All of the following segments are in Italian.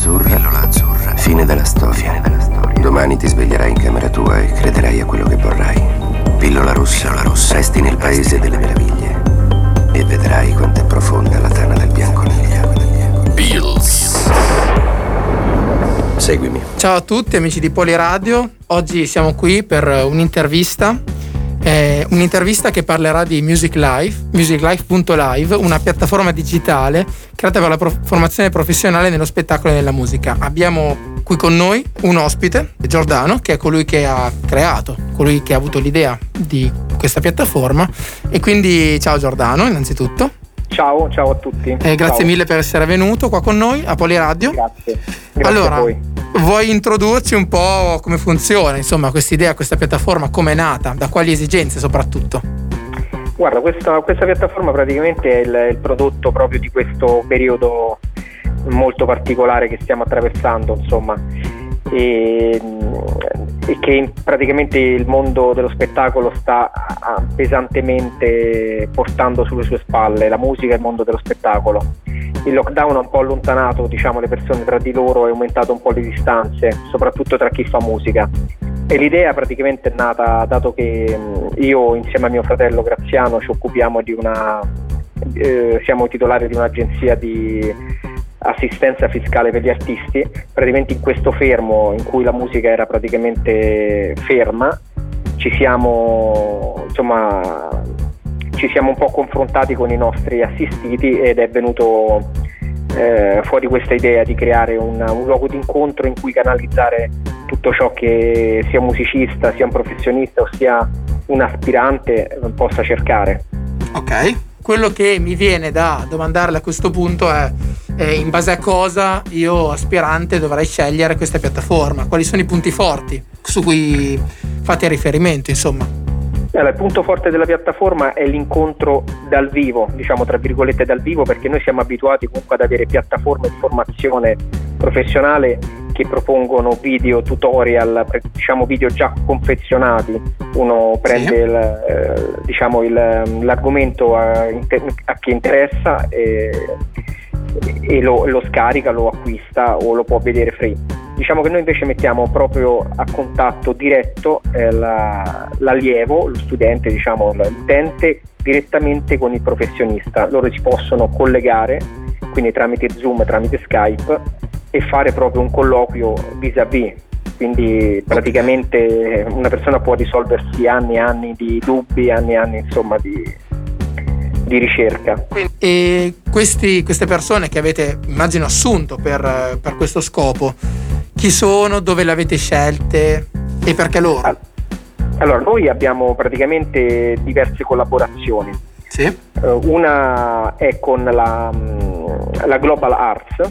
azzurra. Pillola azzurra. Fine della storia. Fine della storia. Domani ti sveglierai in camera tua e crederai a quello che vorrai. Pillola rossa. Pillola rossa. Resti nel paese delle meraviglie. E vedrai quanto è profonda la tana del bianconiglio. Pills. Seguimi. Ciao a tutti amici di Poliradio. Oggi siamo qui per un'intervista è un'intervista che parlerà di Music Life, musiclife.live, una piattaforma digitale creata per la pro- formazione professionale nello spettacolo e nella musica. Abbiamo qui con noi un ospite, Giordano, che è colui che ha creato, colui che ha avuto l'idea di questa piattaforma. E quindi ciao Giordano, innanzitutto. Ciao, ciao a tutti. Eh, grazie ciao. mille per essere venuto qua con noi a Poliradio. Grazie. grazie allora, a voi. Vuoi introdurci un po' come funziona, insomma, questa idea, questa piattaforma, come è nata, da quali esigenze soprattutto? Guarda, questa, questa piattaforma praticamente è il, il, prodotto proprio di questo periodo molto particolare che stiamo attraversando, insomma, e, e che praticamente il mondo dello spettacolo sta pesantemente portando sulle sue spalle, la musica e il mondo dello spettacolo. Il lockdown ha un po' allontanato diciamo, le persone tra di loro e aumentato un po' le distanze, soprattutto tra chi fa musica. E l'idea praticamente è nata dato che io insieme a mio fratello Graziano ci occupiamo di una, eh, siamo titolari di un'agenzia di assistenza fiscale per gli artisti, praticamente in questo fermo in cui la musica era praticamente ferma, ci siamo, insomma, ci siamo un po' confrontati con i nostri assistiti ed è venuto eh, fuori questa idea di creare un, un luogo di incontro in cui canalizzare tutto ciò che sia un musicista, sia un professionista o sia un aspirante possa cercare. Ok, quello che mi viene da domandarle a questo punto è eh, in base a cosa io aspirante dovrei scegliere questa piattaforma, quali sono i punti forti su cui fate riferimento, insomma. Allora, il punto forte della piattaforma è l'incontro dal vivo, diciamo tra virgolette dal vivo, perché noi siamo abituati comunque ad avere piattaforme di formazione professionale che propongono video tutorial, diciamo video già confezionati. Uno prende sì. il, eh, diciamo il, l'argomento a, a, chi interessa e, e lo, lo scarica, lo acquista o lo può vedere free. Diciamo che noi invece mettiamo proprio a contatto diretto eh, la, l'allievo, lo studente, diciamo l'utente direttamente con il professionista. Loro si possono collegare, quindi tramite Zoom, tramite Skype e fare proprio un colloquio vis-à-vis. Quindi praticamente una persona può risolversi anni e anni di dubbi, anni e anni insomma di, di ricerca. E questi, queste persone che avete, immagino, assunto per, per, questo scopo, chi sono, dove le avete scelte e perché loro? Allora, noi abbiamo praticamente diverse collaborazioni. Sì. Una è con la, la Global Arts,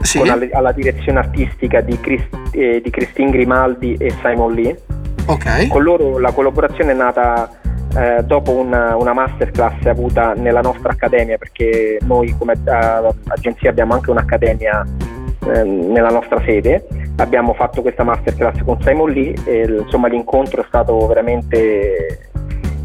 sì. con alla, alla, direzione artistica di, Christ, eh, di, Christine Grimaldi e Simon Lee. Okay. Con loro la collaborazione è nata eh, dopo una, una, masterclass avuta nella nostra accademia, perché noi come uh, agenzia abbiamo anche un'accademia eh, nella nostra sede. Abbiamo fatto questa masterclass con Simon Lee e insomma l'incontro è stato veramente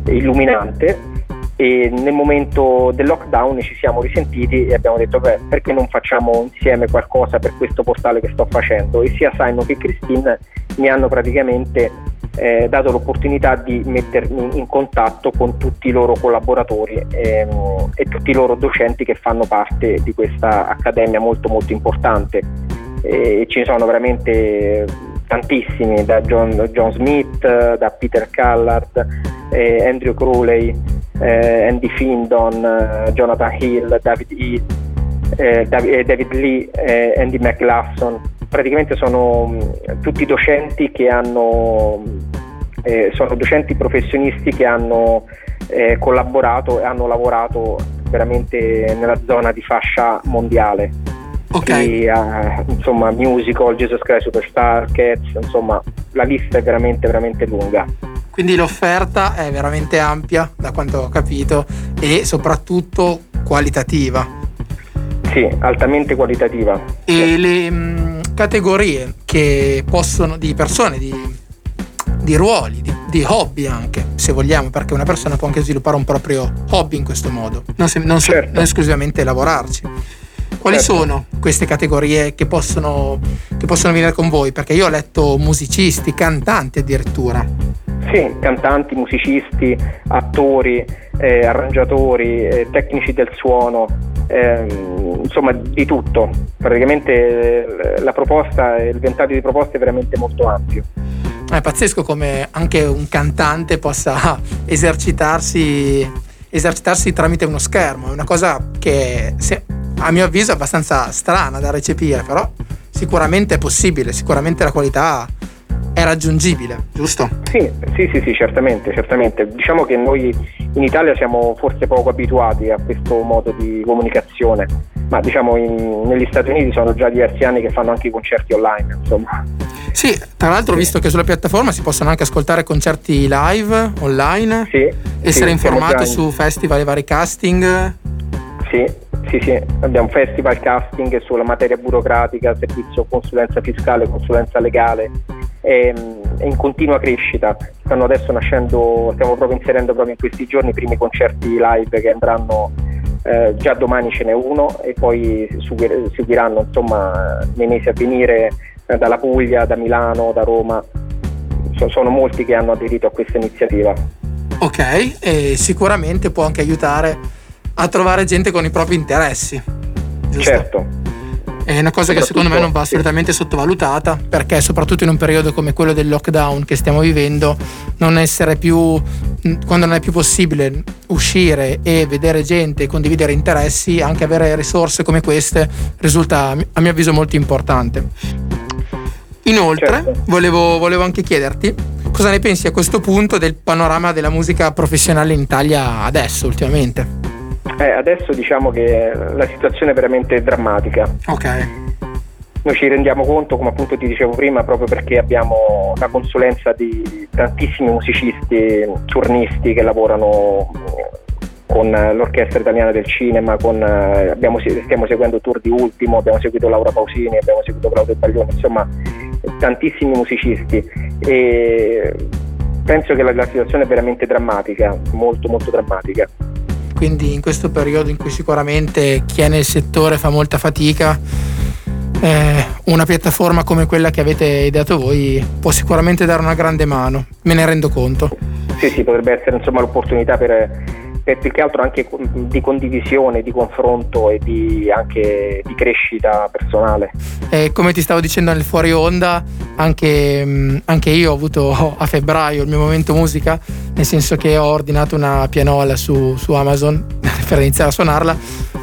illuminante e nel momento del lockdown ci siamo risentiti e abbiamo detto beh, perché non facciamo insieme qualcosa per questo portale che sto facendo e sia Simon che Christine mi hanno praticamente eh, dato l'opportunità di mettermi in contatto con tutti i loro collaboratori ehm, e tutti i loro docenti che fanno parte di questa accademia molto molto importante e ce ne sono veramente tantissimi da John, John Smith, da Peter Callard, eh, Andrew Crowley eh, Andy Findon, eh, Jonathan Hill, David E. Eh, David Lee, Andy McLaughlin, praticamente sono mh, tutti docenti che hanno, sono docenti professionisti che hanno collaborato e hanno lavorato veramente nella zona di fascia mondiale. Ok. E, uh, insomma, musical, Jesus Christ Superstar, Cats, insomma, la lista è veramente, veramente lunga. Quindi l'offerta è veramente ampia, da quanto ho capito, e soprattutto qualitativa. Sì, altamente qualitativa. E le mh, categorie che possono, di persone, di, di ruoli, di, di, hobby anche, se vogliamo, perché una persona può anche sviluppare un proprio hobby in questo modo, non, se, non, certo. non esclusivamente lavorarci. Quali certo. sono queste categorie che possono, che possono venire con voi? Perché io ho letto musicisti, cantanti addirittura. Sì, cantanti, musicisti, attori, eh, arrangiatori, eh, tecnici del suono, ehm, insomma di tutto. Praticamente eh, la proposta, il ventaglio di proposte è veramente molto ampio. È pazzesco come anche un cantante possa esercitarsi, esercitarsi tramite uno schermo, è una cosa che a mio avviso è abbastanza strana da recepire, però sicuramente è possibile, sicuramente la qualità è raggiungibile, giusto? Sì, sì, sì, sì, certamente, certamente. Diciamo che noi in Italia siamo forse poco abituati a questo modo di comunicazione, ma diciamo in, negli Stati Uniti sono già diversi anni che fanno anche i concerti online, insomma. Sì, tra l'altro ho visto che sulla piattaforma si possono anche ascoltare concerti live online, sì, essere sì, informato su festival e vari casting. Sì, sì, sì, abbiamo festival casting sulla materia burocratica, servizio consulenza fiscale, consulenza legale, è, è in continua crescita. Stanno adesso nascendo, stiamo proprio inserendo proprio in questi giorni i primi concerti live che andranno eh, già domani ce n'è uno e poi seguiranno insomma nei mesi a venire eh, dalla Puglia, da Milano, da Roma. So, sono molti che hanno aderito a questa iniziativa. Ok, e sicuramente può anche aiutare a trovare gente con i propri interessi. Giusto? Certo. È una cosa che secondo me non va assolutamente sottovalutata perché soprattutto in un periodo come quello del lockdown che stiamo vivendo, non essere più, quando non è più possibile uscire e vedere gente e condividere interessi, anche avere risorse come queste risulta a mio avviso molto importante. Inoltre, certo. volevo, volevo anche chiederti cosa ne pensi a questo punto del panorama della musica professionale in Italia adesso, ultimamente. Eh, adesso diciamo che la situazione è veramente drammatica. Ok. Noi ci rendiamo conto, come appunto ti dicevo prima, proprio perché abbiamo la consulenza di tantissimi musicisti, turnisti che lavorano con l'Orchestra Italiana del Cinema, con, abbiamo, stiamo seguendo Tour di Ultimo, abbiamo seguito Laura Pausini, abbiamo seguito Claudio Baglioni, insomma tantissimi musicisti e penso che la, la situazione è veramente drammatica, molto molto drammatica quindi in questo periodo in cui sicuramente chi è nel settore fa molta fatica, eh, una piattaforma come quella che avete ideato voi può sicuramente dare una grande mano, me ne rendo conto. Sì, sì, potrebbe essere insomma l'opportunità per, per più che altro anche di condivisione, di confronto e di, anche di crescita personale. E come ti stavo dicendo nel fuori onda, anche, anche io ho avuto a febbraio il mio momento musica nel senso che ho ordinato una pianola su, su Amazon per iniziare a suonarla.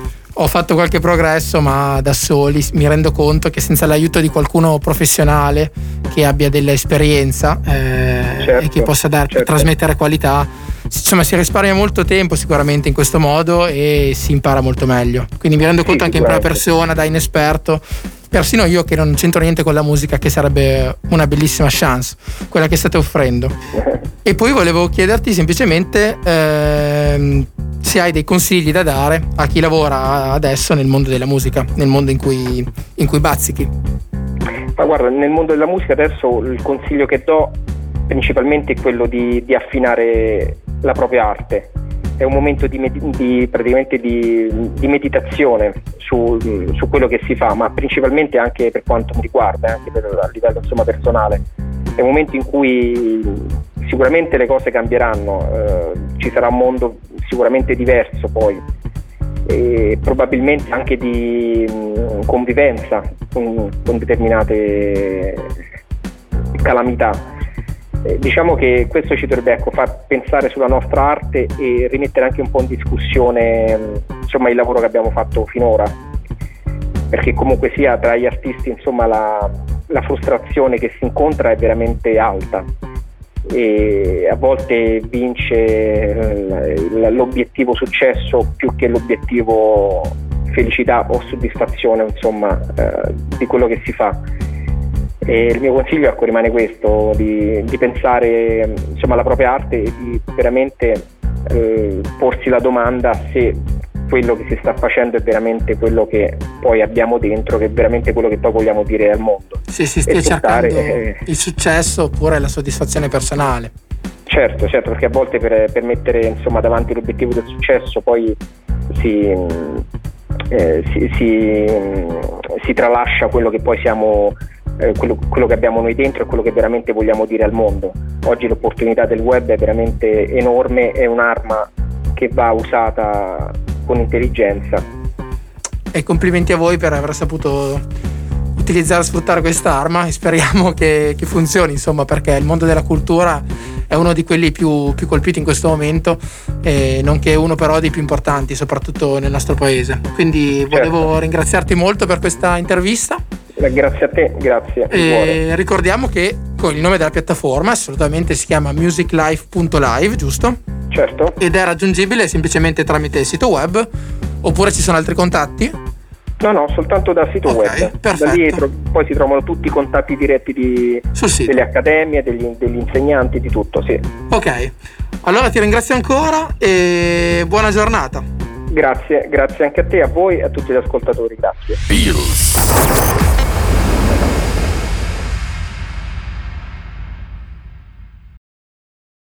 Ho fatto qualche progresso, ma da soli mi rendo conto che senza l'aiuto di qualcuno professionale che abbia dell'esperienza eh, certo, e che possa dar, certo. trasmettere qualità, insomma si risparmia molto tempo sicuramente in questo modo e si impara molto meglio. Quindi mi rendo conto sì, anche in prima persona, da inesperto, persino io che non c'entro niente con la musica, che sarebbe una bellissima chance, quella che state offrendo. e poi volevo chiederti semplicemente ehm, se hai dei consigli da dare a chi lavora adesso nel mondo della musica, nel mondo in cui, in cui bazzichi. Ma guarda, nel mondo della musica adesso il consiglio che do principalmente è quello di, di affinare la propria arte è un momento di, di, di, di meditazione su, su, quello che si fa, ma principalmente anche per quanto mi riguarda, anche per, a livello insomma, personale. È un momento in cui sicuramente le cose cambieranno, eh, ci sarà un mondo sicuramente diverso poi e probabilmente anche di mh, convivenza con, con determinate calamità. Eh, diciamo che questo ci dovrebbe ecco, far pensare sulla nostra arte e rimettere anche un po' in discussione insomma, il lavoro che abbiamo fatto finora, perché comunque sia tra gli artisti insomma, la, la frustrazione che si incontra è veramente alta e a volte vince eh, l'obiettivo successo più che l'obiettivo felicità o soddisfazione insomma, eh, di quello che si fa. E il mio consiglio ecco, rimane questo, di, di pensare insomma, alla propria arte e di veramente eh, porsi la domanda se quello che si sta facendo è veramente quello che poi abbiamo dentro, che è veramente quello che poi vogliamo dire al mondo. Se si stia cercando eh, il successo oppure la soddisfazione personale. Certo, certo, perché a volte per, per mettere insomma, davanti l'obiettivo del successo poi si eh, si, si, si, tralascia quello che poi siamo, eh, quello, quello, che abbiamo noi dentro e quello che veramente vogliamo dire al mondo. Oggi l'opportunità del web è veramente enorme, è un'arma che va usata con intelligenza. E complimenti a voi per aver saputo utilizzare e sfruttare quest'arma e speriamo che, che, funzioni, insomma, perché il mondo della cultura è uno di quelli più, più colpiti in questo momento, eh, nonché uno però dei più importanti, soprattutto nel nostro paese. Quindi certo. volevo ringraziarti molto per questa intervista. Eh, grazie a te, grazie. E ricordiamo che il nome della piattaforma assolutamente si chiama musiclife.live, giusto? Certo. Ed è raggiungibile semplicemente tramite il sito web oppure ci sono altri contatti? No, no, soltanto dal sito okay, web. Perfetto. Da lì tro- poi si trovano tutti i contatti diretti di, delle accademie, degli, degli, insegnanti, di tutto, sì. Ok, allora ti ringrazio ancora e buona giornata. Grazie, grazie anche a te, a voi e a tutti gli ascoltatori, grazie. Beatles.